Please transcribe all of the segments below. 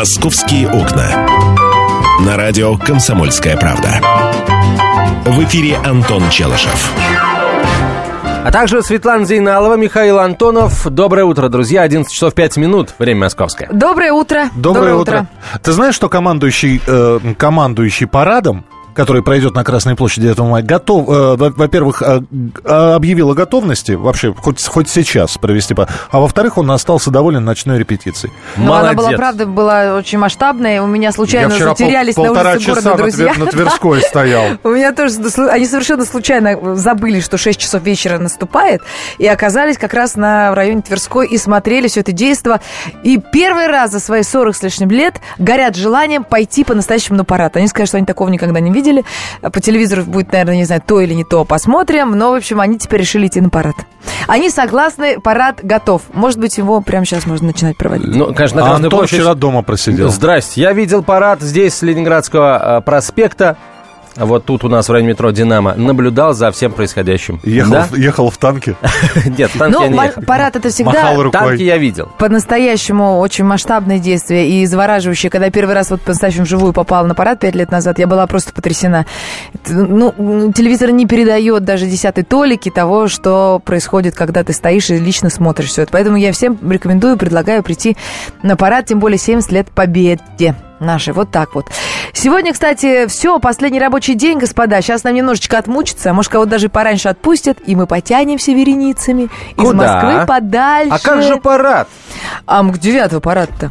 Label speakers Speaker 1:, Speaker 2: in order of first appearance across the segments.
Speaker 1: «Московские окна». На радио «Комсомольская правда». В эфире Антон Челышев.
Speaker 2: А также Светлана Зейналова, Михаил Антонов. Доброе утро, друзья. 11 часов 5 минут. Время московское.
Speaker 3: Доброе утро.
Speaker 4: Доброе, утро. Ты знаешь, что командующий, э, командующий парадом который пройдет на Красной площади 9 мая, готов, э, во-первых, э, объявил о готовности вообще хоть, хоть сейчас провести, а во-вторых, он остался доволен ночной репетицией.
Speaker 3: Ну, она была, правда, была очень масштабная. У меня случайно
Speaker 4: Я
Speaker 3: затерялись
Speaker 4: пол,
Speaker 3: на улице города друзья.
Speaker 4: На, на Тверской стоял.
Speaker 3: У меня тоже, они совершенно случайно забыли, что 6 часов вечера наступает, и оказались как раз на, районе Тверской и смотрели все это действо. И первый раз за свои 40 с лишним лет горят желанием пойти по-настоящему на парад. Они скажут, что они такого никогда не видели видели. По телевизору будет, наверное, не знаю, то или не то, посмотрим. Но, в общем, они теперь решили идти на парад. Они согласны, парад готов. Может быть, его прямо сейчас можно начинать проводить.
Speaker 4: Ну, конечно, на а Антон площадь... вчера дома просидел.
Speaker 2: Здрасте. Я видел парад здесь, с Ленинградского э, проспекта вот тут у нас в районе метро «Динамо», наблюдал за всем происходящим.
Speaker 4: Ехал, да? в, ехал в танке?
Speaker 2: Нет, в танке я не ехал.
Speaker 3: парад это всегда...
Speaker 2: Танки я видел.
Speaker 3: По-настоящему очень масштабное действие и завораживающее. Когда я первый раз вот по-настоящему вживую попала на парад пять лет назад, я была просто потрясена. Ну, телевизор не передает даже десятой толики того, что происходит, когда ты стоишь и лично смотришь все это. Поэтому я всем рекомендую, предлагаю прийти на парад, тем более 70 лет победе нашей. Вот так вот. Сегодня, кстати, все, последний рабочий день, господа. Сейчас нам немножечко отмучится. Может, кого-то даже пораньше отпустят, и мы потянемся вереницами Куда? из Москвы подальше.
Speaker 2: А как же парад?
Speaker 3: А к девятого парад-то.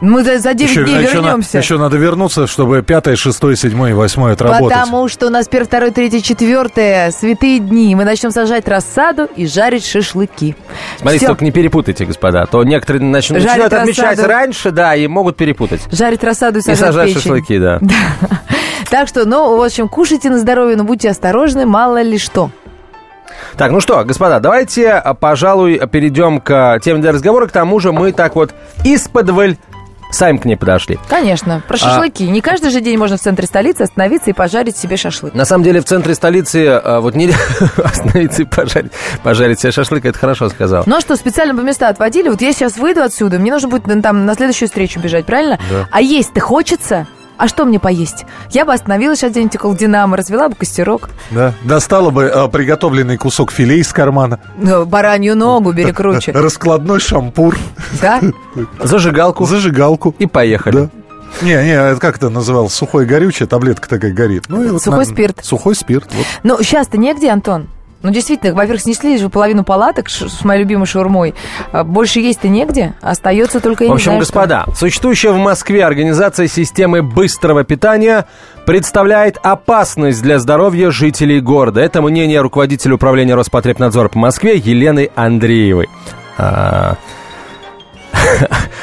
Speaker 3: Мы за, за 9 еще, дней еще вернемся.
Speaker 4: На, еще надо вернуться, чтобы 5, 6, 7 и 8 отработать.
Speaker 3: Потому что у нас 1, 2, 3, 4 святые дни. Мы начнем сажать рассаду и жарить шашлыки.
Speaker 2: Смотрите, Все. только не перепутайте, господа. А то некоторые начнут, начинают отмечать раньше, да, и могут перепутать.
Speaker 3: Жарить рассаду и сажать,
Speaker 2: и сажать
Speaker 3: печень.
Speaker 2: шашлыки, да. да.
Speaker 3: Так что, ну, в общем, кушайте на здоровье, но будьте осторожны, мало ли что.
Speaker 2: Так, ну что, господа, давайте, пожалуй, перейдем к теме для разговора. К тому же мы так вот из-под сами к ней подошли.
Speaker 3: Конечно, про а шашлыки. А... Не каждый же день можно в центре столицы остановиться и пожарить себе шашлык.
Speaker 2: На самом деле в центре столицы а, вот не остановиться и пожарить, пожарить себе шашлык, это хорошо сказал.
Speaker 3: Ну а что, специально по места отводили? Вот я сейчас выйду отсюда, мне нужно будет там на следующую встречу бежать, правильно? Да. А есть-то хочется? А что мне поесть? Я бы остановилась сейчас где-нибудь около Динамо, развела бы костерок.
Speaker 4: Да, достала бы э, приготовленный кусок филе из кармана.
Speaker 3: Ну, баранью ногу бери круче.
Speaker 4: Раскладной шампур.
Speaker 3: Да?
Speaker 2: Зажигалку.
Speaker 4: Зажигалку.
Speaker 2: И поехали. Да.
Speaker 4: Не, не, это как это называл? Сухой горючее, таблетка такая горит.
Speaker 3: Ну, сухой вот, спирт.
Speaker 4: Сухой спирт. Вот.
Speaker 3: Ну, сейчас-то негде, Антон. Ну, действительно, во-первых, снесли же половину палаток с моей любимой шаурмой. А больше есть-то негде. Остается только, я
Speaker 2: В общем,
Speaker 3: знаю,
Speaker 2: господа,
Speaker 3: что...
Speaker 2: существующая в Москве организация системы быстрого питания представляет опасность для здоровья жителей города. Это мнение руководителя управления Роспотребнадзора по Москве Елены Андреевой. А,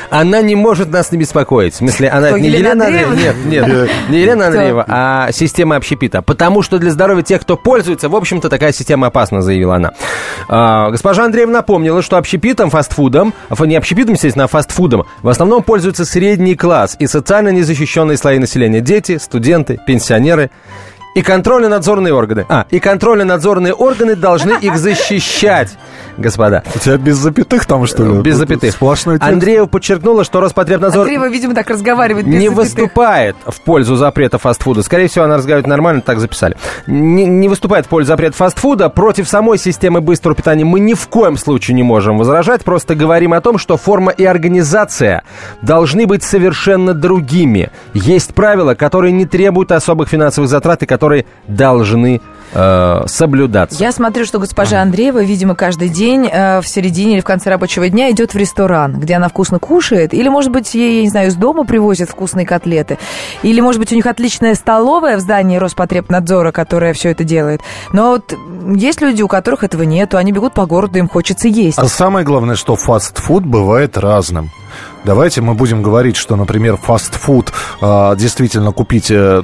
Speaker 2: она не может нас не беспокоить. В смысле, она не
Speaker 3: Елена, Андреева?
Speaker 2: Нет, нет, не Елена Андреева, а система общепита. Потому что для здоровья тех, кто пользуется, в общем-то, такая система опасна, заявила она. А, госпожа Андреева напомнила, что общепитом, фастфудом, не общепитом, естественно, а фастфудом, в основном пользуются средний класс и социально незащищенные слои населения. Дети, студенты, пенсионеры. И контрольно-надзорные органы. А, и контрольно-надзорные органы должны их защищать, господа.
Speaker 4: У тебя без запятых там, что ли?
Speaker 2: Без запятых.
Speaker 4: Сплошной текст.
Speaker 2: Андреева подчеркнула, что Роспотребнадзор...
Speaker 3: Андреева, видимо, так разговаривает без
Speaker 2: Не
Speaker 3: запятых.
Speaker 2: выступает в пользу запрета фастфуда. Скорее всего, она разговаривает нормально, так записали. Не, не выступает в пользу запрета фастфуда. Против самой системы быстрого питания мы ни в коем случае не можем возражать. Просто говорим о том, что форма и организация должны быть совершенно другими. Есть правила, которые не требуют особых финансовых затрат и которые которые должны э, соблюдаться.
Speaker 3: Я смотрю, что госпожа Андреева, видимо, каждый день э, в середине или в конце рабочего дня идет в ресторан, где она вкусно кушает, или, может быть, ей, я не знаю, из дома привозят вкусные котлеты, или, может быть, у них отличная столовая в здании Роспотребнадзора, которая все это делает. Но вот есть люди, у которых этого нету, они бегут по городу, им хочется есть.
Speaker 4: А самое главное, что фастфуд бывает разным. Давайте мы будем говорить, что, например, фастфуд э, действительно купить э,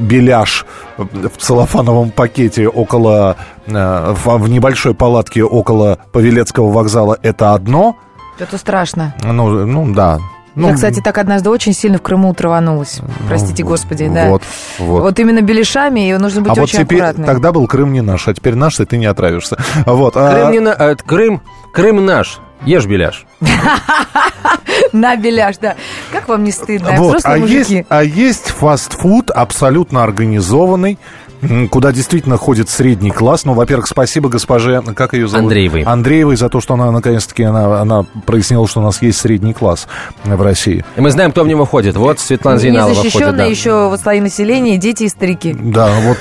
Speaker 4: беляш в целлофановом пакете около э, в, в небольшой палатке около Павелецкого вокзала это одно.
Speaker 3: Это страшно.
Speaker 4: Ну, ну да.
Speaker 3: Ну, Я, кстати, так однажды очень сильно в Крыму траванулась. Простите, ну, господи, да.
Speaker 4: Вот, вот.
Speaker 3: Вот именно беляшами, и нужно быть
Speaker 4: а
Speaker 3: очень
Speaker 4: вот теперь,
Speaker 3: аккуратным.
Speaker 4: Тогда был Крым не наш, а теперь наш, и ты не отравишься. Вот.
Speaker 2: Крым, а... не на... Крым, Крым наш. Ешь беляш.
Speaker 3: На беляш, да. Как вам не стыдно?
Speaker 4: Вот, а,
Speaker 3: мужики.
Speaker 4: есть, а есть фастфуд абсолютно организованный, куда действительно ходит средний класс. Ну, во-первых, спасибо госпоже, как ее зовут?
Speaker 2: Андреевой.
Speaker 4: Андреевой за то, что она, наконец-таки, она, она прояснила, что у нас есть средний класс в России.
Speaker 2: И мы знаем, кто в него входит. Вот Светлана входит,
Speaker 3: Незащищенные
Speaker 2: да.
Speaker 3: еще вот слои населения, дети и старики.
Speaker 4: Да, вот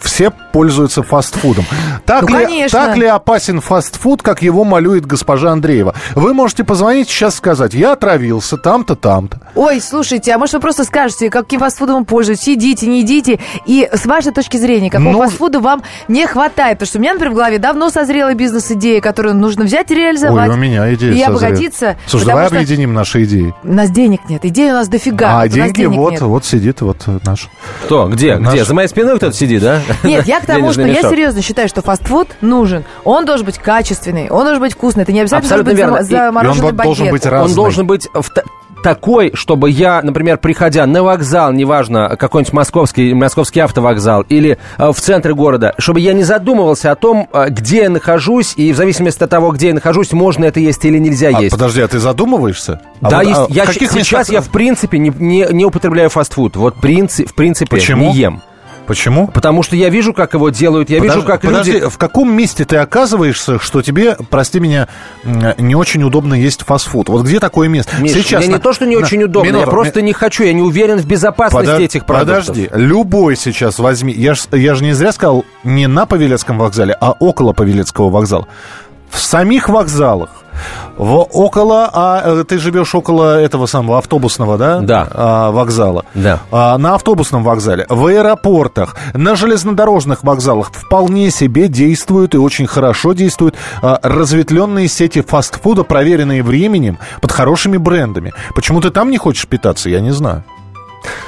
Speaker 4: все пользуются фастфудом. Так,
Speaker 3: Ну,
Speaker 4: ли,
Speaker 3: конечно.
Speaker 4: так ли опасен фастфуд, как его малюет госпожа Андреева? Вы можете позвонить сейчас сказать, я отравился там-то, там-то.
Speaker 3: Ой, слушайте, а может вы просто скажете, каким фастфудом вы пользуетесь, едите, не едите, и с вашей точки зрения, какого
Speaker 4: Ну,
Speaker 3: фастфуда вам не хватает? Потому что у меня, например, в голове давно созрела бизнес-идея, которую нужно взять и реализовать.
Speaker 4: Ой, у меня идея
Speaker 3: И
Speaker 4: созрела.
Speaker 3: обогатиться.
Speaker 4: Слушай, давай
Speaker 3: что
Speaker 4: объединим наши идеи.
Speaker 3: У нас денег нет, идей у нас дофига.
Speaker 4: а
Speaker 3: вот
Speaker 4: деньги
Speaker 3: денег
Speaker 4: вот,
Speaker 3: нет.
Speaker 4: вот сидит вот э, наш.
Speaker 2: Кто? Где?
Speaker 4: Наш-
Speaker 2: Где? За моей спиной кто-то сидит, да?
Speaker 3: Нет, я к тому, что я серьезно считаю, что фастфуд нужен. Он должен быть качественный, он должен быть вкусный. Это не обязательно
Speaker 2: Абсолютно
Speaker 3: должен
Speaker 2: верно.
Speaker 3: быть
Speaker 2: И- он
Speaker 3: замороженный
Speaker 4: вот должен
Speaker 3: багет.
Speaker 4: быть
Speaker 2: Он
Speaker 4: разный.
Speaker 2: должен быть в такой, чтобы я, например, приходя на вокзал, неважно, какой-нибудь московский, московский автовокзал или э, в центре города, чтобы я не задумывался о том, э, где я нахожусь, и в зависимости от того, где я нахожусь, можно это есть или нельзя
Speaker 4: А,
Speaker 2: есть.
Speaker 4: подожди, а ты задумываешься? А
Speaker 2: да,
Speaker 4: вот,
Speaker 2: есть.
Speaker 4: а
Speaker 2: я сейчас
Speaker 4: местах-
Speaker 2: я в принципе не, не, не употребляю фастфуд. Вот принцип, в принципе
Speaker 4: Почему?
Speaker 2: не ем.
Speaker 4: Почему?
Speaker 2: Потому что я вижу, как его делают, я вижу,
Speaker 4: Подожди,
Speaker 2: как
Speaker 4: подожди,
Speaker 2: люди...
Speaker 4: в каком месте ты оказываешься, что тебе, прости меня, не очень удобно есть фастфуд? Вот где такое место?
Speaker 2: Миш,
Speaker 4: Сейчас
Speaker 2: мне
Speaker 4: на-
Speaker 2: не то, что не
Speaker 4: на-
Speaker 2: очень удобно,
Speaker 4: минуту,
Speaker 2: я просто
Speaker 4: ми-
Speaker 2: не хочу, я не уверен в безопасности
Speaker 4: Подо-
Speaker 2: этих продуктов.
Speaker 4: Подожди, любой сейчас возьми. Я же я ж не зря сказал не на Павелецком вокзале, а около Павелецкого вокзала. В самих вокзалах, в, около, а э, ты живешь около этого самого автобусного, да?
Speaker 2: Да.
Speaker 4: А, вокзала.
Speaker 2: Да.
Speaker 4: А, на автобусном вокзале, в аэропортах, на железнодорожных вокзалах вполне себе действуют и очень хорошо действуют а, разветвленные сети фастфуда, проверенные временем, под хорошими брендами. Почему ты там не хочешь питаться, я не знаю.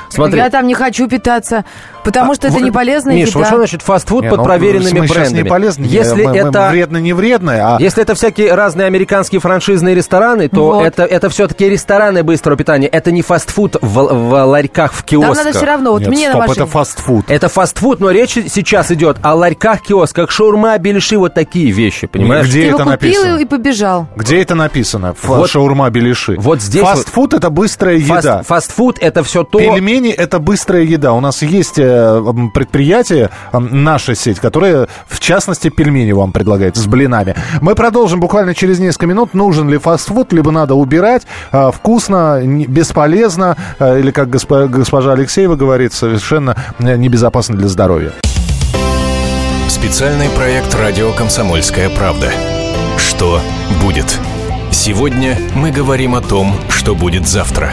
Speaker 2: Смотри,
Speaker 3: Я там не хочу питаться, потому что это
Speaker 2: вот,
Speaker 3: не полезная
Speaker 2: Миш,
Speaker 3: еда.
Speaker 2: вот что значит фастфуд
Speaker 4: Не,
Speaker 2: под
Speaker 4: ну,
Speaker 2: проверенными
Speaker 4: мы
Speaker 2: брендами?
Speaker 4: не полезно,
Speaker 2: Если
Speaker 4: мы- мы
Speaker 2: это...
Speaker 4: вредно, не вредно, а
Speaker 2: Если это всякие разные американские франшизные рестораны, то
Speaker 3: Вот.
Speaker 2: это, это все-таки рестораны быстрого питания. Это не фастфуд в, в ларьках, в
Speaker 3: Там
Speaker 2: киосках.
Speaker 3: надо все равно, вот
Speaker 4: Нет,
Speaker 3: мне
Speaker 4: стоп,
Speaker 3: на машине...
Speaker 4: это фастфуд.
Speaker 2: Это фастфуд, но речь сейчас идет о ларьках, киосках, шаурма, беляши, вот такие вещи, понимаешь?
Speaker 4: Где
Speaker 3: Ты его
Speaker 4: это
Speaker 3: купил
Speaker 4: написано?
Speaker 3: и побежал.
Speaker 4: Где это написано? Ф-
Speaker 2: Вот-
Speaker 4: Шаурма, беляши.
Speaker 2: вот здесь
Speaker 4: Фастфуд это быстрая
Speaker 2: Фаст-
Speaker 4: еда.
Speaker 2: фастфуд это все то...
Speaker 4: Пельмени это быстрая еда. У нас есть э, предприятие, наша сеть, которое, в частности, пельмени вам предлагает с блинами. Мы продолжим буквально через несколько минут. Нужен ли фастфуд, либо надо убирать. э, вкусно, бесполезно, э, или, как госпо- госпожа Алексеева говорит, совершенно э, небезопасно для здоровья.
Speaker 1: Специальный проект «Радио Комсомольская правда». Что будет? Сегодня мы говорим о том, что будет завтра.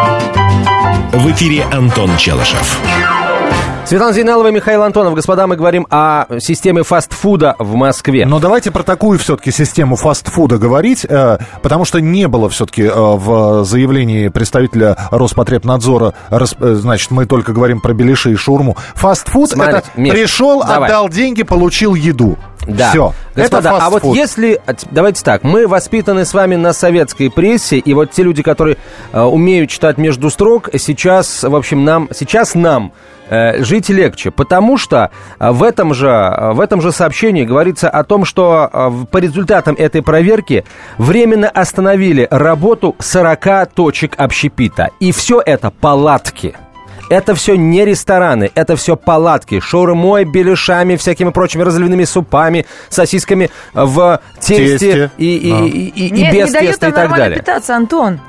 Speaker 5: В эфире Антон Челышев.
Speaker 2: Светлана Зейналова и Михаил Антонов. Господа, мы говорим о системе фастфуда в Москве.
Speaker 4: Но давайте про такую все-таки систему фастфуда говорить, э, потому что не было все-таки э, в заявлении представителя Роспотребнадзора, рас- э, значит, мы только говорим про беляши и шурму. Фастфуд
Speaker 2: Смотрите,
Speaker 4: это
Speaker 2: Миш,
Speaker 4: пришел,
Speaker 2: давай.
Speaker 4: отдал деньги, получил еду.
Speaker 2: Да.
Speaker 4: Все.
Speaker 2: Господа,
Speaker 4: это
Speaker 2: а вот если... Давайте так, мы воспитаны с вами на советской прессе, и вот те люди, которые э, умеют читать между строк, сейчас, в общем, нам... Сейчас нам э, жить легче, потому что э, в этом же, э, в этом же сообщении говорится о том, что по результатам этой проверки временно остановили работу 40 точек общепита. И все это палатки. Это все не рестораны, это все палатки. Шаурмой, беляшами, всякими прочими разливными супами, сосисками в тесте,
Speaker 4: Тесте,
Speaker 2: и, и,
Speaker 4: да.
Speaker 2: и, и- и
Speaker 3: Не,
Speaker 2: без
Speaker 3: не дают
Speaker 2: теста и
Speaker 3: нам
Speaker 2: так
Speaker 3: нормально
Speaker 2: далее.
Speaker 3: питаться, Антон.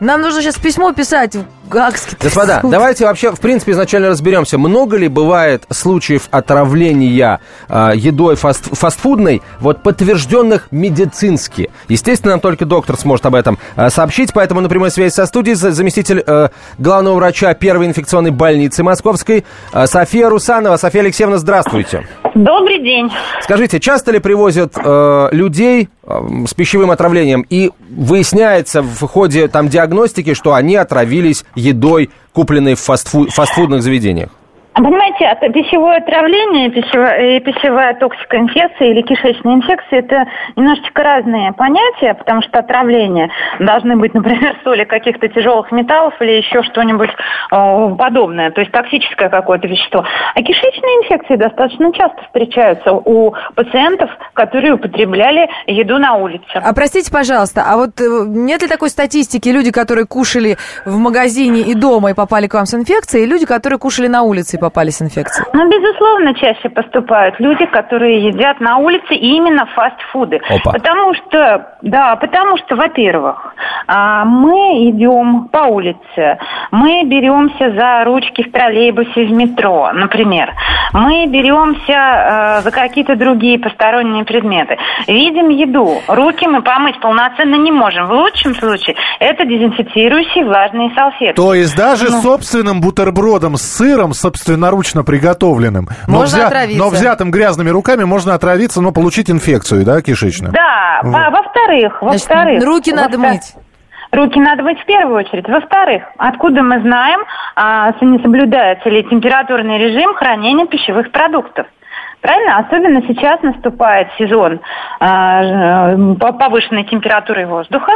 Speaker 3: Нам нужно сейчас письмо писать в Гаагский
Speaker 2: Господа,
Speaker 3: суд.
Speaker 2: давайте вообще, в принципе, изначально разберемся, много ли бывает случаев отравления э, едой фаст, фастфудной, вот подтвержденных медицински. Естественно, нам только доктор сможет об этом э, сообщить, поэтому на прямой связи со студией за- заместитель э, главного врача первой инфекционной больницы Московской э, София Русанова. София Алексеевна, здравствуйте.
Speaker 6: Добрый день.
Speaker 2: Скажите, часто ли привозят э, людей э, с пищевым отравлением и выясняется в ходе там диагностики, что они отравились едой, купленной в фастфуд, фастфудных заведениях?
Speaker 6: Понимаете, от пищевое отравление пищевая, и пищевая токсикоинфекция или кишечная инфекция – это немножечко разные понятия, потому что отравление должны быть, например, соли каких-то тяжелых металлов или еще что-нибудь э, подобное, то есть токсическое какое-то вещество. А кишечные инфекции достаточно часто встречаются у пациентов, которые употребляли еду на улице.
Speaker 3: А простите, пожалуйста, а вот э, нет ли такой статистики, люди, которые кушали в магазине и дома и попали к вам с инфекцией, и люди, которые кушали на улице и попали с инфекцией?
Speaker 6: Ну, безусловно, чаще поступают люди, которые едят на улице и именно фастфуды.
Speaker 2: Опа.
Speaker 6: Потому что, да, потому что, во-первых, а, мы идем по улице, мы беремся за ручки в троллейбусе, в метро, например. Мы беремся э, за какие-то другие посторонние предметы. Видим еду, руки мы помыть полноценно не можем. В лучшем случае это дезинфицирующие влажные салфетки.
Speaker 4: То есть даже
Speaker 6: Ну.
Speaker 4: собственным бутербродом с сыром, собственноручно приготовленным, но,
Speaker 3: Можно отравиться.
Speaker 4: но взятым грязными руками можно отравиться, но получить инфекцию, да, кишечную?
Speaker 6: Да, во- во-вторых,
Speaker 3: Значит,
Speaker 6: во-вторых.
Speaker 3: руки надо
Speaker 6: во-втор-
Speaker 3: мыть.
Speaker 6: Руки надо мыть в первую очередь. Во-вторых, откуда мы знаем, а, не соблюдается ли температурный режим хранения пищевых продуктов? Правильно? Особенно сейчас наступает сезон а, по- повышенной температуры воздуха.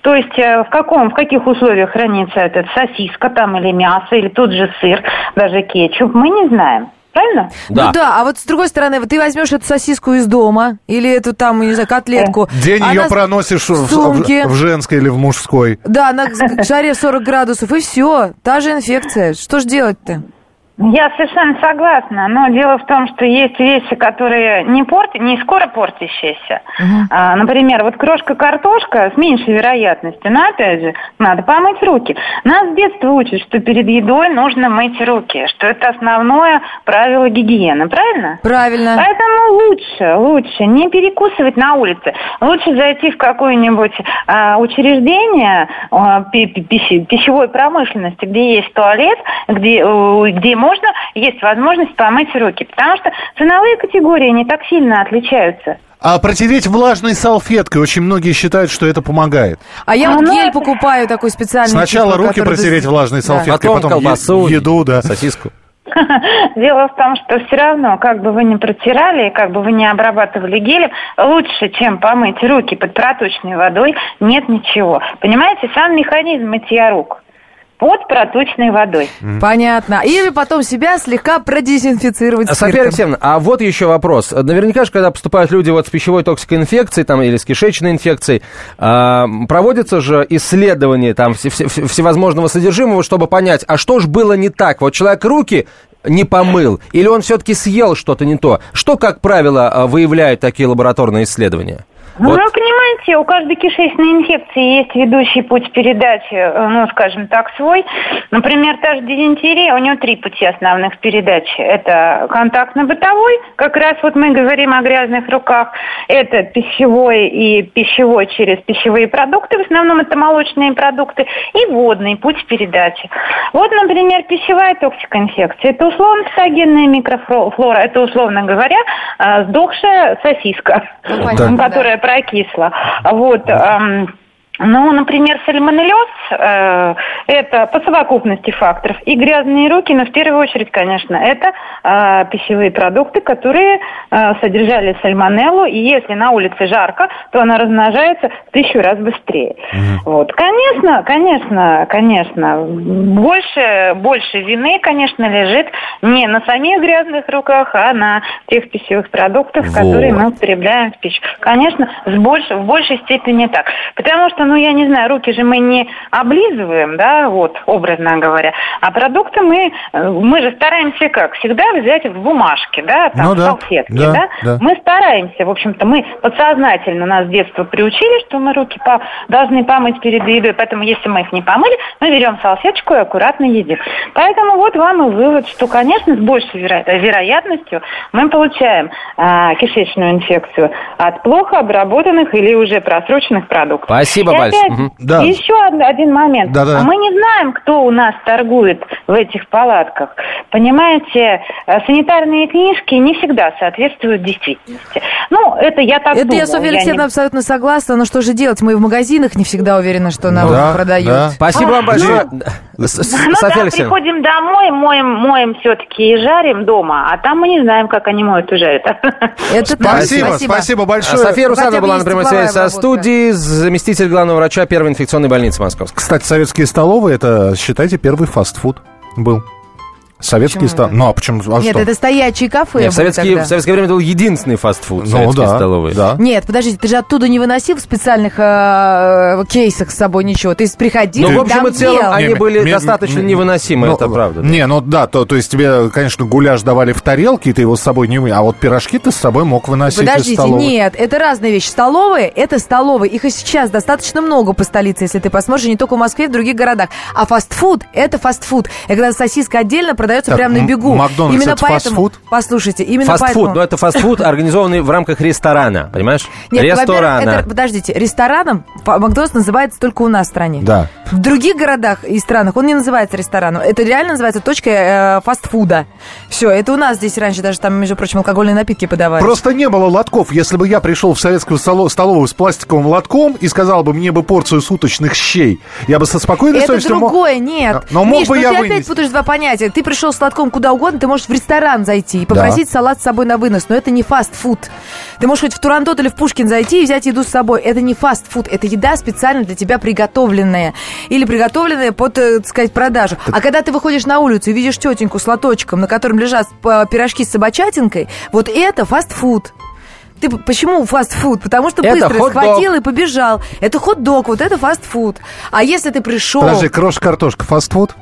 Speaker 6: То есть э, в, каком, в каких условиях хранится этот сосиска там или мясо, или тот же сыр, даже кетчуп, мы не знаем. Правильно?
Speaker 3: Ну да, а вот с другой стороны, вот ты возьмешь эту сосиску из дома или эту там, не знаю, котлетку.
Speaker 4: День ее проносишь в,
Speaker 3: в
Speaker 4: в- женской или в мужской.
Speaker 3: Да, на жаре 40 градусов, и все, та же инфекция. Что ж делать-то?
Speaker 6: Я совершенно согласна, но дело в том, что есть вещи, которые не порт, не скоро портящиеся. А, например, вот крошка-картошка с меньшей вероятностью, но опять же, надо помыть руки. Нас с детства учат, что перед едой нужно мыть руки, что это основное правило гигиены, правильно?
Speaker 3: Правильно.
Speaker 6: Поэтому лучше, лучше не перекусывать на улице. Лучше зайти в какое-нибудь а, учреждение а, пищевой промышленности, где есть туалет, где, где можно, есть возможность помыть руки. Потому что ценовые категории не так сильно отличаются.
Speaker 4: А протереть влажной салфеткой, очень многие считают, что это помогает.
Speaker 3: А я
Speaker 6: А,
Speaker 3: вот
Speaker 6: ну
Speaker 3: гель
Speaker 6: это-
Speaker 3: покупаю такой специальный.
Speaker 4: Сначала
Speaker 3: типа,
Speaker 4: руки протереть влажной
Speaker 3: Да.
Speaker 4: салфеткой,
Speaker 2: Потом,
Speaker 4: потом, е-
Speaker 2: колбасу,
Speaker 4: еду, да.
Speaker 2: сосиску.
Speaker 6: Дело в том, что все равно, как бы вы ни протирали, как бы вы ни обрабатывали гелем, лучше, чем помыть руки под проточной водой, нет ничего. Понимаете, сам механизм мытья рук под проточной водой.
Speaker 3: Понятно. Или потом себя слегка продезинфицировать спиртом.
Speaker 2: Алексеевна, а вот еще вопрос. Наверняка же, когда поступают люди вот с пищевой токсикоинфекцией там, или с кишечной инфекцией, а, проводятся же исследования там, все- все- всевозможного содержимого, чтобы понять, а что же было не так? Вот человек руки не помыл, или он все-таки съел что-то не то? Что, как правило, а, выявляют такие лабораторные исследования?
Speaker 6: Ну,
Speaker 2: Вот.
Speaker 6: вы понимаете, у каждой кишечной инфекции есть ведущий путь передачи, э, ну, скажем так, свой. Например, та же дизентерия, у нее три пути основных передачи. Это контактно-бытовой, как раз вот мы говорим о грязных руках. Это пищевой и пищевой через пищевые продукты, в основном это молочные продукты, и водный путь передачи. Вот, например, пищевая токсикоинфекция. Это условно патогенная микрофлора, это, условно говоря, э, сдохшая сосиска,
Speaker 3: Ну, понятно,
Speaker 6: которая прокисла. Вот. эм, ну, например, сальмонеллез э, это по совокупности факторов. И грязные руки, но в первую очередь, конечно, это э, пищевые продукты, которые э, содержали сальмонеллу. И если на улице жарко, то она размножается в тысячу раз быстрее. Вот. Конечно, конечно, конечно. Больше, больше вины, конечно, лежит не на самих грязных руках, а на тех пищевых продуктах, которые
Speaker 2: Вот.
Speaker 6: мы употребляем в пищу. Конечно, с больш- в большей степени так. Потому что, ну, я не знаю, руки же мы не облизываем, да, вот, образно говоря. А продукты мы, э, мы же стараемся как? Всегда взять в бумажке, да, там,
Speaker 4: Ну
Speaker 6: в
Speaker 4: да,
Speaker 6: салфетке,
Speaker 4: да,
Speaker 6: да?
Speaker 4: да.
Speaker 6: Мы стараемся, в общем-то, мы подсознательно нас с детства приучили, что мы руки по- должны помыть перед едой, поэтому если мы их не помыли, мы берем салфеточку и аккуратно едим. Поэтому вот вам и вывод, что, конечно, с большей веро- вероятностью мы получаем а, кишечную инфекцию от плохо обработанных или уже просроченных продуктов.
Speaker 2: Спасибо
Speaker 6: И
Speaker 2: большое.
Speaker 6: опять
Speaker 2: Мгм.
Speaker 4: Да.
Speaker 6: еще од- один момент.
Speaker 4: Да-да.
Speaker 6: А мы не знаем, кто у нас торгует в этих палатках. Понимаете, э, санитарные книжки не всегда соответствуют действительности. Ну, это я так
Speaker 3: Это
Speaker 6: думаю.
Speaker 3: я, Софья
Speaker 6: не-
Speaker 3: Алексеевна, абсолютно согласна. Но что же делать? Мы в магазинах не всегда уверены, что нам
Speaker 4: Да,
Speaker 3: продают.
Speaker 4: да.
Speaker 2: Спасибо вам
Speaker 6: А,
Speaker 2: большое. С- с-
Speaker 6: Ну
Speaker 2: Софья
Speaker 6: да,
Speaker 2: Алексеевна.
Speaker 6: приходим домой, моем, моем все-таки и жарим дома, а там мы не знаем, как они моют и жарят.
Speaker 3: Это так,
Speaker 4: Спасибо, спасибо
Speaker 2: А
Speaker 4: большое.
Speaker 2: София Русанова
Speaker 3: бы
Speaker 2: была на прямой связи со студией, заместитель главного врача первой инфекционной больницы Московской.
Speaker 4: Кстати, советские столовые, это, считайте, первый фастфуд был. Советские столовые. Ну, а почему? А
Speaker 3: Нет,
Speaker 4: что?
Speaker 3: это стоячие кафе
Speaker 2: Нет, в, советские- в советское время это был единственный фастфуд,
Speaker 4: Ну,
Speaker 2: советские
Speaker 4: да,
Speaker 2: столовые.
Speaker 4: да.
Speaker 3: Нет, подождите, ты же оттуда не выносил в специальных э, кейсах с собой ничего. Ты приходил,
Speaker 2: Ну, в общем и целом,
Speaker 3: ел.
Speaker 2: они
Speaker 4: Не,
Speaker 2: были
Speaker 4: ми-
Speaker 2: достаточно
Speaker 4: ми-
Speaker 2: невыносимы,
Speaker 4: ну,
Speaker 2: это правда. да.
Speaker 4: Не, ну да, то, то есть тебе, конечно, гуляш давали в тарелке, и ты его с собой не... вы- А вот пирожки ты с собой мог выносить из
Speaker 3: Подождите,
Speaker 4: столовой.
Speaker 3: нет, это разные вещи. Столовые – это столовые. Их и сейчас достаточно много по столице, если ты посмотришь, не только в Москве, в других городах. А фастфуд – это фастфуд. Это когда сосиска отдельно продается
Speaker 4: Так,
Speaker 3: прямо на бегу.
Speaker 4: Макдональдс
Speaker 3: Именно
Speaker 4: это
Speaker 3: поэтому,
Speaker 4: фастфуд?
Speaker 3: Послушайте, именно
Speaker 2: Фастфуд,
Speaker 3: поэтому...
Speaker 2: но это фастфуд, организованный в рамках ресторана, понимаешь?
Speaker 3: Нет,
Speaker 2: Ресторана.
Speaker 3: это- подождите, рестораном Макдональдс называется только у нас в стране.
Speaker 4: Да.
Speaker 3: В других городах и странах он не называется рестораном. Это реально называется точка э, фастфуда. Все, это у нас здесь раньше даже там, между прочим, алкогольные напитки подавали.
Speaker 4: Просто не было лотков. Если бы я пришел в советскую столо- столовую с пластиковым лотком и сказал бы мне бы порцию суточных щей, я бы со спокойной
Speaker 3: Это
Speaker 4: совестью мог-
Speaker 3: другое, нет.
Speaker 4: Но мог
Speaker 3: Миш,
Speaker 4: бы
Speaker 3: ну
Speaker 4: я
Speaker 3: ты опять
Speaker 4: вынести.
Speaker 3: путаешь два понятия. Ты пришел с лотком куда угодно, ты можешь в ресторан зайти и попросить салат с собой на вынос, но это не фастфуд. Ты можешь хоть в Турандот или в Пушкин зайти и взять еду с собой. Это не фастфуд, это еда специально для тебя приготовленная. Или приготовленная под, э, так сказать, продажу. А когда ты выходишь на улицу и видишь тетеньку с лоточком, на котором лежат э, пирожки с собачатинкой, вот это фастфуд. Ты почему фастфуд? Потому что
Speaker 2: Это
Speaker 3: быстро
Speaker 2: хот-дог.
Speaker 3: схватил и побежал. Это хот-дог, вот это фастфуд. А если ты пришел...
Speaker 4: Подожди, крош-картошка фастфуд?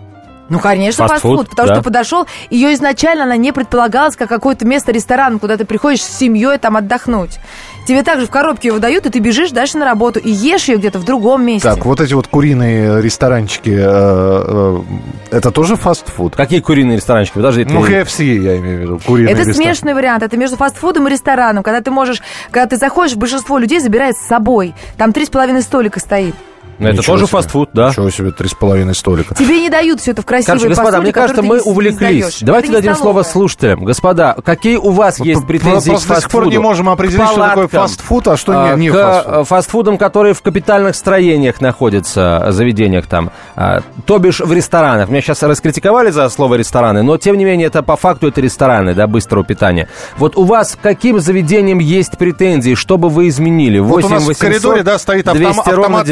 Speaker 3: Ну, конечно,
Speaker 2: Фастфуд,
Speaker 3: фастфуд, потому
Speaker 2: да.
Speaker 3: что подошел, ее изначально она не предполагалась как какое-то место ресторан, куда ты приходишь с семьей там отдохнуть. Тебе также в коробке ее выдают, и ты бежишь дальше на работу и ешь ее где-то в другом месте.
Speaker 4: Так, вот эти вот куриные ресторанчики, э, э, это тоже фастфуд?
Speaker 2: Какие куриные ресторанчики? Подожди,
Speaker 4: Ну,
Speaker 2: ты-
Speaker 4: KFC, я имею в виду, куриный
Speaker 3: это
Speaker 4: ресторан.
Speaker 3: смешанный вариант. Это между фастфудом и рестораном. Когда ты можешь, когда ты заходишь, большинство людей забирает с собой. Там три с половиной столика стоит.
Speaker 2: Ну, это
Speaker 4: Ничего
Speaker 2: тоже
Speaker 4: себе.
Speaker 2: фастфуд, да?
Speaker 4: Ничего себе, три с половиной столика.
Speaker 3: Тебе не дают все это в красивой
Speaker 2: Короче, господа,
Speaker 3: посуде,
Speaker 2: мне кажется, мы увлеклись. Давайте
Speaker 3: Это
Speaker 2: дадим слово слушателям. Господа, какие у вас есть
Speaker 4: П-
Speaker 2: претензии
Speaker 4: просто
Speaker 2: к
Speaker 4: до сих пор
Speaker 2: фастфуду?
Speaker 4: не можем определить, что такое фастфуд, а что не-
Speaker 2: а,
Speaker 4: не
Speaker 2: к
Speaker 4: фастфуд.
Speaker 2: э, фастфудам, которые в капитальных строениях находятся, заведениях там, а, то бишь в ресторанах. Меня сейчас раскритиковали за слово рестораны, но тем не менее это по факту это рестораны, да, быстрого питания. Вот у вас каким заведениям есть претензии, что бы вы изменили?
Speaker 4: Вот у нас в
Speaker 2: 8
Speaker 4: коридоре, да, стоит автома-
Speaker 2: 200 ровно
Speaker 4: автомат.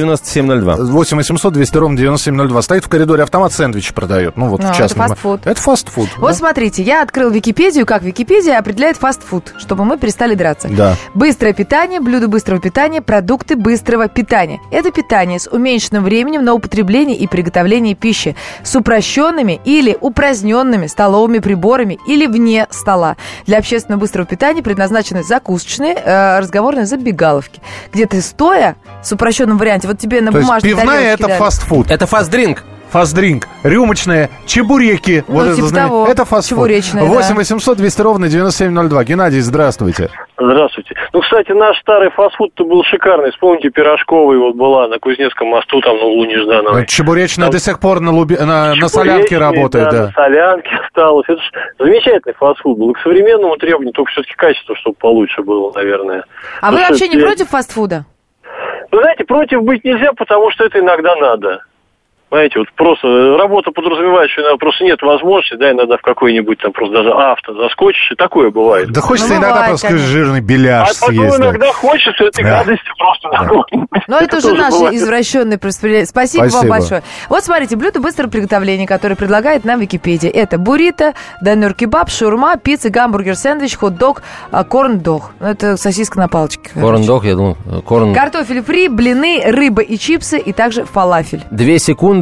Speaker 2: 9702.
Speaker 4: 8 800 200 ровно 9702. Стоит в коридоре автомат, сэндвич продает. Ну, вот
Speaker 3: Ну,
Speaker 4: в
Speaker 3: это
Speaker 4: частном.
Speaker 3: фастфуд.
Speaker 4: Это фастфуд.
Speaker 3: Вот
Speaker 4: да.
Speaker 3: смотрите, я открыл Википедию, как Википедия определяет фастфуд, чтобы мы перестали драться.
Speaker 4: Да.
Speaker 3: Быстрое питание, блюда быстрого питания, продукты быстрого питания. Это питание с уменьшенным временем на употребление и приготовление пищи, с упрощенными или упраздненными столовыми приборами или вне стола. Для общественного быстрого питания предназначены закусочные, э, разговорные забегаловки, где ты стоя с упрощенном варианте, вот тебе на
Speaker 4: То есть пивная это фастфуд.
Speaker 2: Это фастдринк.
Speaker 4: Фастдринк, рюмочные, чебуреки.
Speaker 3: Ну,
Speaker 4: это
Speaker 3: типа
Speaker 4: знамен-
Speaker 3: того.
Speaker 4: Это фастфуд.
Speaker 3: Чебуречные,
Speaker 4: 8
Speaker 3: да.
Speaker 4: 800 200 ровно 9702. Геннадий, здравствуйте.
Speaker 7: Здравствуйте. Ну, кстати, наш старый фастфуд-то был шикарный. Вспомните, Пирожковый вот была на Кузнецком мосту, там на углу Неждановой.
Speaker 4: Чебуречная
Speaker 7: Там
Speaker 4: до сих пор на, луби- на, на солянке работает, да.
Speaker 7: на солянке осталось. Это ж замечательный фастфуд был. К современному требованию только все-таки качество, чтобы получше было, наверное.
Speaker 3: А вы
Speaker 7: Потому
Speaker 3: вообще
Speaker 7: что
Speaker 3: не против фастфуда?
Speaker 7: Вы знаете, против быть нельзя, потому что это иногда надо. Знаете, вот просто работа подразумевает, что иногда просто нет возможности, да, иногда в какой-нибудь там просто даже авто заскочишь, и такое бывает.
Speaker 4: Да хочется
Speaker 3: Ну,
Speaker 4: иногда
Speaker 3: бывает,
Speaker 4: просто
Speaker 3: конечно.
Speaker 4: жирный
Speaker 7: А
Speaker 4: беляш
Speaker 7: потом
Speaker 4: съесть. да.
Speaker 7: иногда хочется этой
Speaker 4: Да.
Speaker 7: гадости просто какой-нибудь.
Speaker 3: Ну, это, уже
Speaker 7: тоже
Speaker 3: наше
Speaker 7: бывает.
Speaker 3: извращенное. Спасибо,
Speaker 4: Спасибо.
Speaker 3: вам большое. Вот смотрите, блюдо быстрого приготовления, которое предлагает нам Википедия. Это буррито, донер кебаб, шаурма, пицца, гамбургер, сэндвич, хот-дог, а, корн-дог. Ну, Это сосиска на палочке.
Speaker 2: Корн-дог, я думал, э, корн...
Speaker 3: Картофель фри, блины, рыба и чипсы, и также фалафель.
Speaker 2: Две секунды.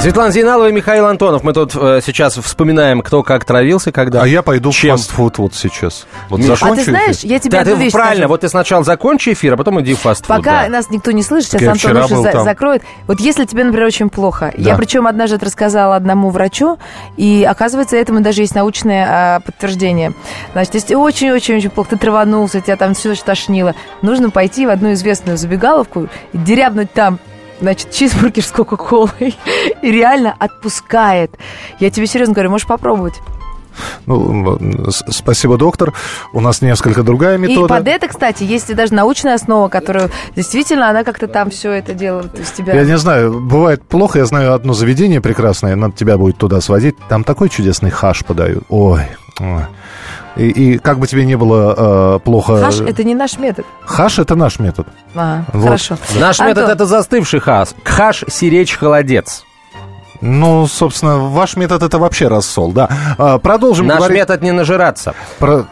Speaker 2: Светлана Зейналова и Михаил Антонов. Мы тут э, сейчас вспоминаем, кто как травился, когда.
Speaker 4: А я пойду
Speaker 2: Чем?
Speaker 4: в фастфуд вот сейчас. Вот
Speaker 2: Миша.
Speaker 3: А
Speaker 4: закончу
Speaker 3: ты знаешь,
Speaker 4: эфир.
Speaker 3: я тебе
Speaker 2: Да,
Speaker 3: одну
Speaker 2: ты
Speaker 3: вещь
Speaker 2: правильно,
Speaker 3: скажу.
Speaker 2: вот ты сначала закончи эфир, а потом иди в фастфуд.
Speaker 3: Пока
Speaker 2: да.
Speaker 3: нас никто не слышит, сейчас
Speaker 4: Я
Speaker 3: Антон
Speaker 4: был
Speaker 3: за-
Speaker 4: там.
Speaker 3: закроет. Вот если тебе, например, очень плохо,
Speaker 4: Да.
Speaker 3: я причем однажды это рассказала одному врачу, и оказывается, этому даже есть научное а, подтверждение. Значит, если очень-очень-очень плохо, ты траванулся, тебя там все тошнило, нужно пойти в одну известную забегаловку, и дерябнуть там значит, чизбургер с Кока-Колой. И реально отпускает. Я тебе серьезно говорю, можешь попробовать.
Speaker 4: Ну, спасибо, доктор. У нас несколько другая
Speaker 3: И
Speaker 4: метода.
Speaker 3: под это, кстати, есть и даже научная основа, которую действительно она как-то там все это делает из тебя.
Speaker 4: Я не знаю, бывает плохо. Я знаю одно заведение прекрасное, надо тебя будет туда сводить. Там такой чудесный хаш подают. Ой. ой. И, и как бы тебе не было э, плохо...
Speaker 3: Хаш это не наш метод.
Speaker 4: Хаш это наш метод.
Speaker 3: А,
Speaker 4: Вот.
Speaker 3: Хорошо.
Speaker 2: Наш
Speaker 3: Антон,
Speaker 2: метод это застывший хас. Хаш, сиречь, холодец.
Speaker 4: Ну, собственно, ваш метод это вообще рассол, да. А, продолжим
Speaker 2: Наш
Speaker 4: говорить
Speaker 2: метод не нажираться.
Speaker 4: про...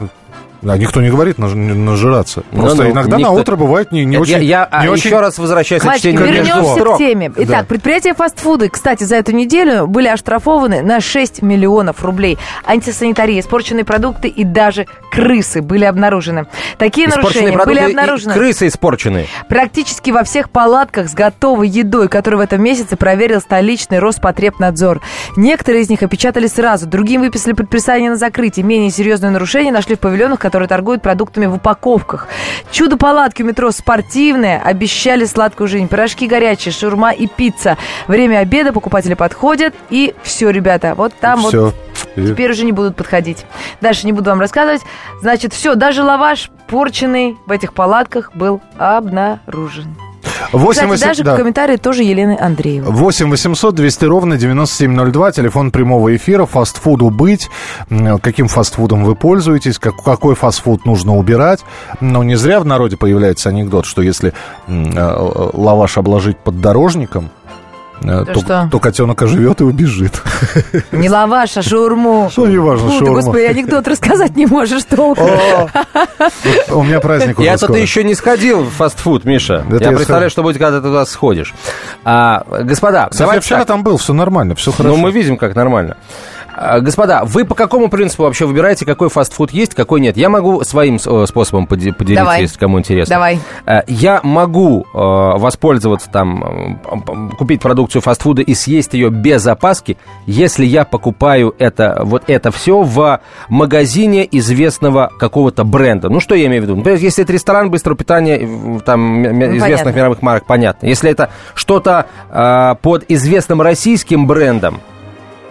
Speaker 4: Да, никто не говорит наж- нажираться.
Speaker 2: Ну,
Speaker 4: Просто
Speaker 2: ну,
Speaker 4: иногда
Speaker 2: никто-
Speaker 4: на утро бывает не, не очень...
Speaker 2: я я, а,
Speaker 4: не очень...
Speaker 2: еще раз возвращаюсь к
Speaker 3: Мальчики,
Speaker 2: чтению
Speaker 3: вернемся
Speaker 2: между
Speaker 3: к теме. Итак,
Speaker 4: Да.
Speaker 3: предприятия фастфуды, кстати, за эту неделю были оштрафованы на 6 миллионов рублей. Антисанитария, испорченные продукты и даже крысы были обнаружены. Такие
Speaker 2: Испорченные
Speaker 3: нарушения были
Speaker 2: продукты и
Speaker 3: обнаружены
Speaker 2: крысы испорченные.
Speaker 3: практически во всех палатках с готовой едой, которую в этом месяце проверил столичный Роспотребнадзор. Некоторые из них опечатали сразу, другим выписали предписание на закрытие. Менее серьезные нарушения нашли в павильонах, которые торгуют продуктами в упаковках. Чудо-палатки у метро спортивные, обещали сладкую жизнь. Пирожки горячие, шурма и пицца. Время обеда, покупатели подходят, и все, ребята, вот там вот
Speaker 4: Все.
Speaker 3: Теперь уже не будут подходить. Дальше не буду вам рассказывать. Значит, все, даже лаваш порченный в этих палатках был обнаружен.
Speaker 4: 8
Speaker 3: Кстати,
Speaker 4: 800
Speaker 3: даже
Speaker 4: да.
Speaker 3: комментарии тоже Елены Андреевой.
Speaker 4: 8 800 200 ровно 9702, телефон прямого эфира, фастфуду быть, каким фастфудом вы пользуетесь, как, какой фастфуд нужно убирать. Но не зря в народе появляется анекдот, что если э, э, лаваш обложить поддорожником, э, то,
Speaker 3: что?
Speaker 4: то котенок оживет и убежит.
Speaker 3: Не лаваш, а шаурму.
Speaker 4: Что не важно, шаурма.
Speaker 3: господи, анекдот рассказать не можешь толком.
Speaker 4: У меня праздник уже
Speaker 2: Я-то ты еще не сходил в фастфуд, Миша. Я представляю, что будет, когда ты туда сходишь. А, господа,
Speaker 4: Кстати, я
Speaker 2: давайте
Speaker 4: вчера там был, все нормально, все хорошо.
Speaker 2: Ну, мы видим, как нормально. А, Господа, вы по какому принципу вообще выбираете, какой фастфуд есть, какой нет? Я могу своим э, способом поде- поделиться,
Speaker 3: Давай.
Speaker 2: если кому интересно.
Speaker 3: Давай.
Speaker 2: Э, Я могу э, воспользоваться там, купить продукцию фастфуда и съесть ее без опаски, если я покупаю это, вот это все в магазине известного какого-то бренда. Ну, что я имею в виду? Например, если это ресторан быстрого питания, там,
Speaker 3: Ну,
Speaker 2: известных
Speaker 3: понятно.
Speaker 2: мировых марок, понятно. Если это что-то под известным российским брендом,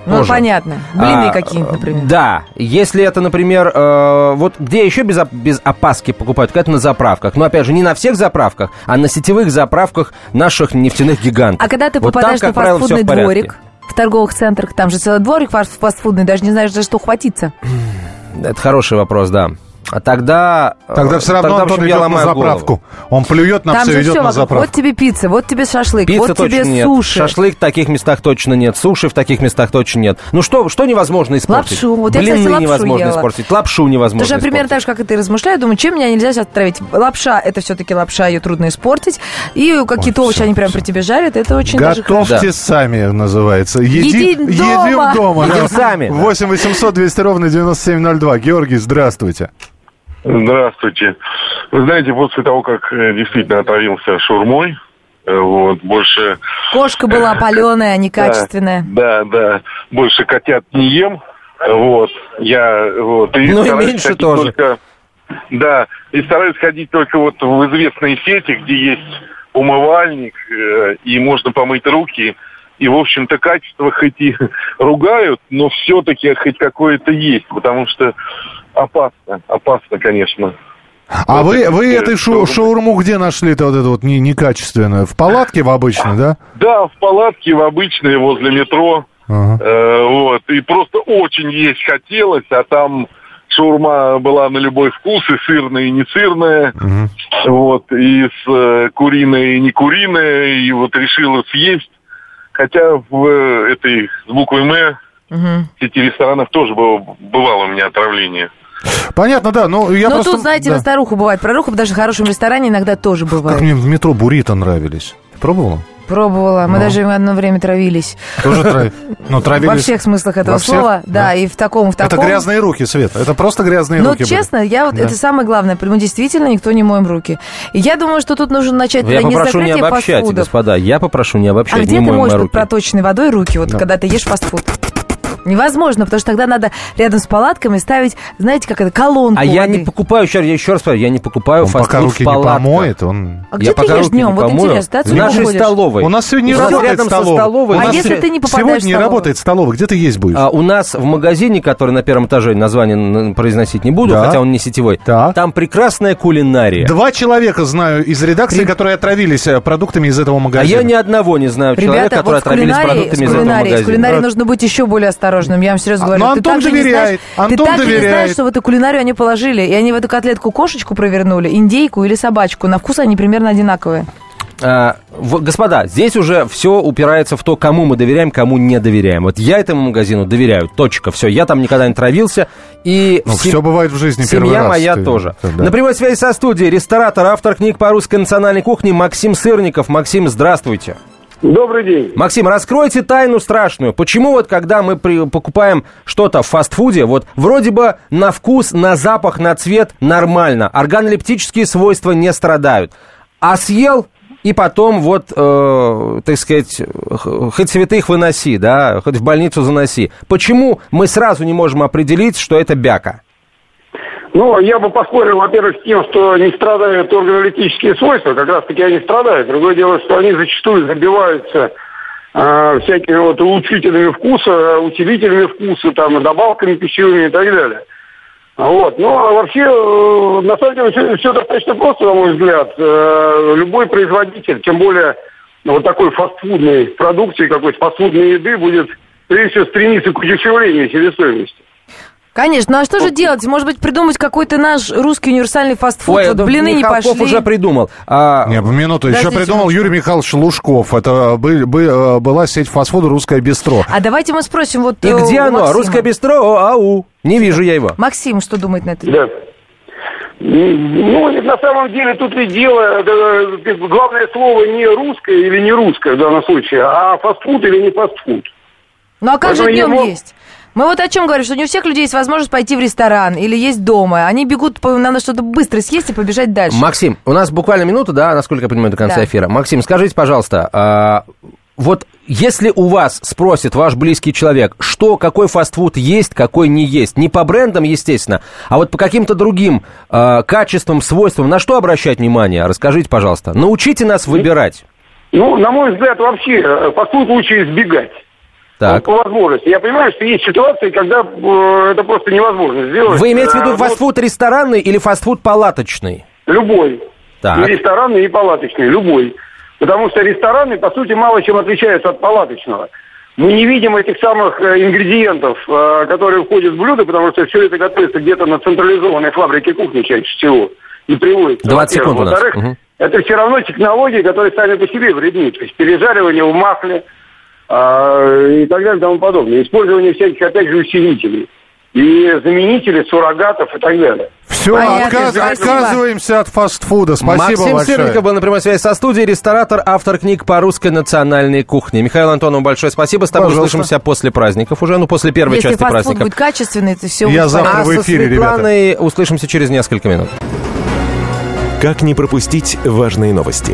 Speaker 3: Ну,
Speaker 2: тоже.
Speaker 3: понятно. Блины
Speaker 2: а,
Speaker 3: какие-нибудь, например.
Speaker 2: Да, если это, например, э, вот где еще без, без опаски покупают, так это на заправках. Но опять же, не на всех заправках, а на сетевых заправках наших нефтяных гигантов.
Speaker 3: А когда ты
Speaker 2: Вот там,
Speaker 3: попадаешь
Speaker 2: как
Speaker 3: на
Speaker 2: правило,
Speaker 3: фастфудный
Speaker 2: в
Speaker 3: дворик, в торговых центрах, там же целый дворик фаст- фастфудный, даже не знаешь, за что хватиться.
Speaker 2: Это хороший вопрос, да. А тогда...
Speaker 4: Тогда
Speaker 2: э,
Speaker 4: все равно
Speaker 2: тогда, в
Speaker 4: Антон
Speaker 2: общем, я
Speaker 4: идет на
Speaker 2: ломаю голову.
Speaker 4: заправку. Он плюет на
Speaker 3: Там
Speaker 4: все, идет
Speaker 3: все
Speaker 4: на заправку.
Speaker 3: Вот тебе пицца, вот тебе шашлык,
Speaker 2: Пиццы
Speaker 3: вот тебе
Speaker 2: нет.
Speaker 3: суши.
Speaker 2: Шашлык в таких местах точно нет. Суши в таких местах точно нет. Ну что, что невозможно испортить?
Speaker 3: Лапшу. Вот я,
Speaker 2: Блины
Speaker 3: кстати, лапшу
Speaker 2: невозможно
Speaker 3: ела.
Speaker 2: испортить. Лапшу невозможно
Speaker 3: Тоже примерно так же, как и ты размышляю, думаю, чем меня нельзя сейчас отравить. Лапша, это все-таки лапша, ее трудно испортить. И какие-то овощи,
Speaker 4: всё,
Speaker 3: они прям при тебе жарят, это очень даже.
Speaker 4: Готовьте сами, называется. Еди-
Speaker 3: Едим дома.
Speaker 4: Едим дома.
Speaker 2: Едим
Speaker 4: да.
Speaker 2: сами.
Speaker 4: 8 800 200 ровно 9702. Георгий, здравствуйте.
Speaker 8: Здравствуйте. Вы знаете, после того, как э, действительно отравился шурмой, э, вот, больше...
Speaker 3: Кошка была паленая, некачественная.
Speaker 8: Да, да, больше котят не ем, вот, я, вот, и
Speaker 2: Ну и меньше тоже.
Speaker 8: Только, да, и стараюсь ходить только вот в известные сети, где есть умывальник, э, и можно помыть руки, и, в общем-то, качество хоть и ругают, но все-таки хоть какое-то есть, потому что опасно, опасно, конечно.
Speaker 4: А
Speaker 8: Вот
Speaker 4: вы,
Speaker 8: это
Speaker 4: вы этой шу-
Speaker 8: шаурму.
Speaker 4: где нашли-то вот эту вот не- некачественную? В палатке в обычной, да?
Speaker 8: Да, в палатке, в обычной, возле метро.
Speaker 4: Ага.
Speaker 8: Э, вот. И просто очень есть хотелось, а там шаурма была на любой вкус, и сырная, и не сырная.
Speaker 4: Мгм.
Speaker 8: Вот. И с э, куриной, и не куриная. И вот решила съесть. Хотя в э, этой с буквой «М» в сети ресторанов тоже было, бывало у меня отравление.
Speaker 4: Понятно, да. Ну, я
Speaker 3: Но
Speaker 4: просто...
Speaker 3: тут, знаете,
Speaker 4: да.
Speaker 3: на старуху бывает. Проруху даже в хорошем ресторане иногда тоже
Speaker 4: Как
Speaker 3: бывает.
Speaker 4: мне в метро буррито нравились. Ты пробовала?
Speaker 3: Пробовала. Мы
Speaker 4: Ну.
Speaker 3: даже одно время травились.
Speaker 4: Тоже трави- ну, травились.
Speaker 3: Во всех смыслах этого
Speaker 4: всех?
Speaker 3: слова. Да,
Speaker 4: Да.
Speaker 3: и в таком, в таком.
Speaker 4: Это грязные руки, Света. Это просто грязные
Speaker 3: Но
Speaker 4: руки. были.
Speaker 3: честно, я вот
Speaker 4: Да.
Speaker 3: это самое главное. Мы действительно никто не моем руки. И я думаю, что тут нужно начать
Speaker 2: Я попрошу не обобщать,
Speaker 3: фастфудов.
Speaker 2: господа. Я попрошу не
Speaker 3: А
Speaker 2: обобщать.
Speaker 3: где
Speaker 2: не
Speaker 3: ты
Speaker 2: моем
Speaker 3: под
Speaker 2: руки.
Speaker 3: проточной водой руки, вот когда ты ешь фастфуд? Невозможно, потому что тогда надо рядом с палатками ставить, знаете, как это, колонку
Speaker 2: А я
Speaker 3: воды.
Speaker 2: не покупаю, еще, я еще раз говорю, я не покупаю
Speaker 4: Он пока
Speaker 2: фастфуд
Speaker 4: руки
Speaker 2: в
Speaker 4: не
Speaker 2: палатках.
Speaker 4: помоет, он...
Speaker 3: А где
Speaker 2: я
Speaker 3: ты
Speaker 2: пока
Speaker 3: ешь днем?
Speaker 2: не
Speaker 3: Вот
Speaker 2: помою.
Speaker 3: интересно, да,
Speaker 2: В нашей
Speaker 3: ходишь?
Speaker 2: столовой.
Speaker 4: У нас сегодня не работает
Speaker 2: рядом со
Speaker 4: столовая.
Speaker 2: столовой.
Speaker 4: У
Speaker 3: А если ты не попадаешь
Speaker 4: Сегодня
Speaker 3: в
Speaker 4: не
Speaker 3: столовую?
Speaker 4: работает столовая. Где ты есть будешь?
Speaker 2: А, у нас в магазине, который на первом этаже, название произносить не буду,
Speaker 4: Да.
Speaker 2: хотя он не сетевой,
Speaker 4: Так.
Speaker 2: там прекрасная кулинария.
Speaker 4: Два человека знаю из редакции,
Speaker 3: Реб-
Speaker 4: которые отравились э, продуктами из этого
Speaker 2: А
Speaker 4: магазина.
Speaker 2: я ни одного не знаю человека,
Speaker 3: Ребята,
Speaker 2: который
Speaker 3: вот с
Speaker 2: отравились продуктами из этого
Speaker 3: кулинарией, с
Speaker 2: магазина.
Speaker 3: кулинарией нужно быть еще более осторожным, я вам серьезно
Speaker 4: А,
Speaker 3: говорю.
Speaker 4: но
Speaker 3: ты
Speaker 4: Антон
Speaker 3: не знаешь,
Speaker 4: доверяет,
Speaker 3: ты
Speaker 4: Антон
Speaker 3: так же не знаешь,
Speaker 4: доверяет.
Speaker 3: что в эту кулинарию они положили, и они в эту котлетку кошечку провернули, индейку или собачку. На вкус они примерно одинаковые.
Speaker 2: А, господа, здесь уже все упирается в то, кому мы доверяем, кому не доверяем. Вот я этому магазину доверяю, точка, все. Я там никогда не травился, и
Speaker 4: Ну,
Speaker 2: все-
Speaker 4: все бывает в жизни первый
Speaker 2: семья
Speaker 4: раз.
Speaker 2: моя
Speaker 4: Ты-
Speaker 2: тоже.
Speaker 4: да.
Speaker 2: На прямой связи со студией ресторатор, автор книг по русской национальной кухне Максим Сырников. Максим, здравствуйте.
Speaker 7: Добрый день.
Speaker 2: Максим, раскройте тайну страшную. Почему вот когда мы при- покупаем что-то в фастфуде, вот вроде бы на вкус, на запах, на цвет нормально, органолептические свойства не страдают, а съел и потом вот, э, так сказать, хоть святых выноси, да, хоть в больницу заноси. Почему мы сразу не можем определить, что это бяка?
Speaker 7: Ну, я бы поспорил, во-первых, с тем, что не страдают органолептические свойства, как раз-таки они страдают. Другое дело, что они зачастую забиваются э, всякими вот улучшителями вкуса, усилителями вкуса, там, добавками пищевыми и так далее. Вот. Ну, а вообще, э, на самом деле, все, достаточно просто, на мой взгляд. Э, любой производитель, тем более вот такой фастфудной продукции, какой-то фастфудной еды, будет, прежде всего, стремиться к удешевлению себестоимости.
Speaker 3: Конечно, ну а что же делать? Может быть, придумать какой-то наш русский универсальный фастфуд? вот
Speaker 2: да
Speaker 3: блины не
Speaker 2: Михалков
Speaker 3: пошли.
Speaker 2: уже придумал. А,
Speaker 4: Не, минуту. Еще
Speaker 3: Подождите
Speaker 4: придумал
Speaker 3: минуточку.
Speaker 4: Юрий Михайлович Лужков. Это бы- бы- э, была сеть фастфуда «Русское бистро».
Speaker 3: А давайте мы спросим вот
Speaker 2: и
Speaker 3: э,
Speaker 2: где оно?
Speaker 3: Максима.
Speaker 2: Русское бистро? О, ау. Не вижу я его.
Speaker 3: Максим, что думает на это?
Speaker 7: Да. Ну, на самом деле тут ведь дело, э, главное слово не русское или не русское в данном случае, а фастфуд или не фастфуд.
Speaker 3: Ну а как же
Speaker 7: Поэтому
Speaker 3: днем
Speaker 7: его-
Speaker 3: есть? Мы вот о чем говорим, что не у всех людей есть возможность пойти в ресторан или есть дома. Они бегут, надо что-то быстро съесть и побежать дальше.
Speaker 2: Максим, у нас буквально минута, да, насколько я понимаю, до конца
Speaker 3: Да.
Speaker 2: эфира. Максим, скажите, пожалуйста, а, вот если у вас спросит ваш близкий человек, что, какой фастфуд есть, какой не есть, не по брендам, естественно, а вот по каким-то другим а, качествам, свойствам, на что обращать внимание? Расскажите, пожалуйста. Научите нас выбирать.
Speaker 7: Ну, на мой взгляд, вообще э, фастфуд лучше избегать.
Speaker 2: Так.
Speaker 7: Ну, по возможности. Я понимаю, что есть ситуации, когда э, это просто невозможно сделать.
Speaker 2: Вы имеете в виду
Speaker 7: вот
Speaker 2: фастфуд ресторанный или фастфуд палаточный?
Speaker 7: Любой.
Speaker 2: Так.
Speaker 7: И ресторанный, и палаточный, любой. Потому что рестораны, по сути, мало чем отличаются от палаточного. Мы не видим этих самых э, ингредиентов, э, которые входят в блюдо, потому что все это готовится где-то на централизованной фабрике кухни чаще всего. И приводится.
Speaker 2: 20
Speaker 7: во-первых.
Speaker 2: секунд у нас.
Speaker 7: Во-вторых,
Speaker 2: Мгм.
Speaker 7: это все равно технологии, которые сами по себе вредны. То есть пережаривание в масле а, и так далее и тому подобное. Использование всяких, опять же, усилителей. И заменителей, суррогатов и так далее.
Speaker 4: Все,
Speaker 3: Понятно,
Speaker 4: отказ-
Speaker 3: спасибо.
Speaker 4: отказываемся от фастфуда. Спасибо
Speaker 2: Максим
Speaker 4: большое.
Speaker 2: Сырников был на прямой связи со студией, ресторатор, автор книг по русской национальной кухне. Михаил Антонов, большое спасибо. С тобой
Speaker 4: Пожалуйста.
Speaker 2: услышимся после праздников уже, ну, после первой
Speaker 3: Если
Speaker 2: части
Speaker 3: фастфуд
Speaker 2: праздников.
Speaker 3: будет качественный, то все
Speaker 4: Я
Speaker 3: будет
Speaker 4: завтра
Speaker 2: а
Speaker 4: в эфире,
Speaker 2: Светланой услышимся через несколько минут.
Speaker 5: Как не пропустить важные новости?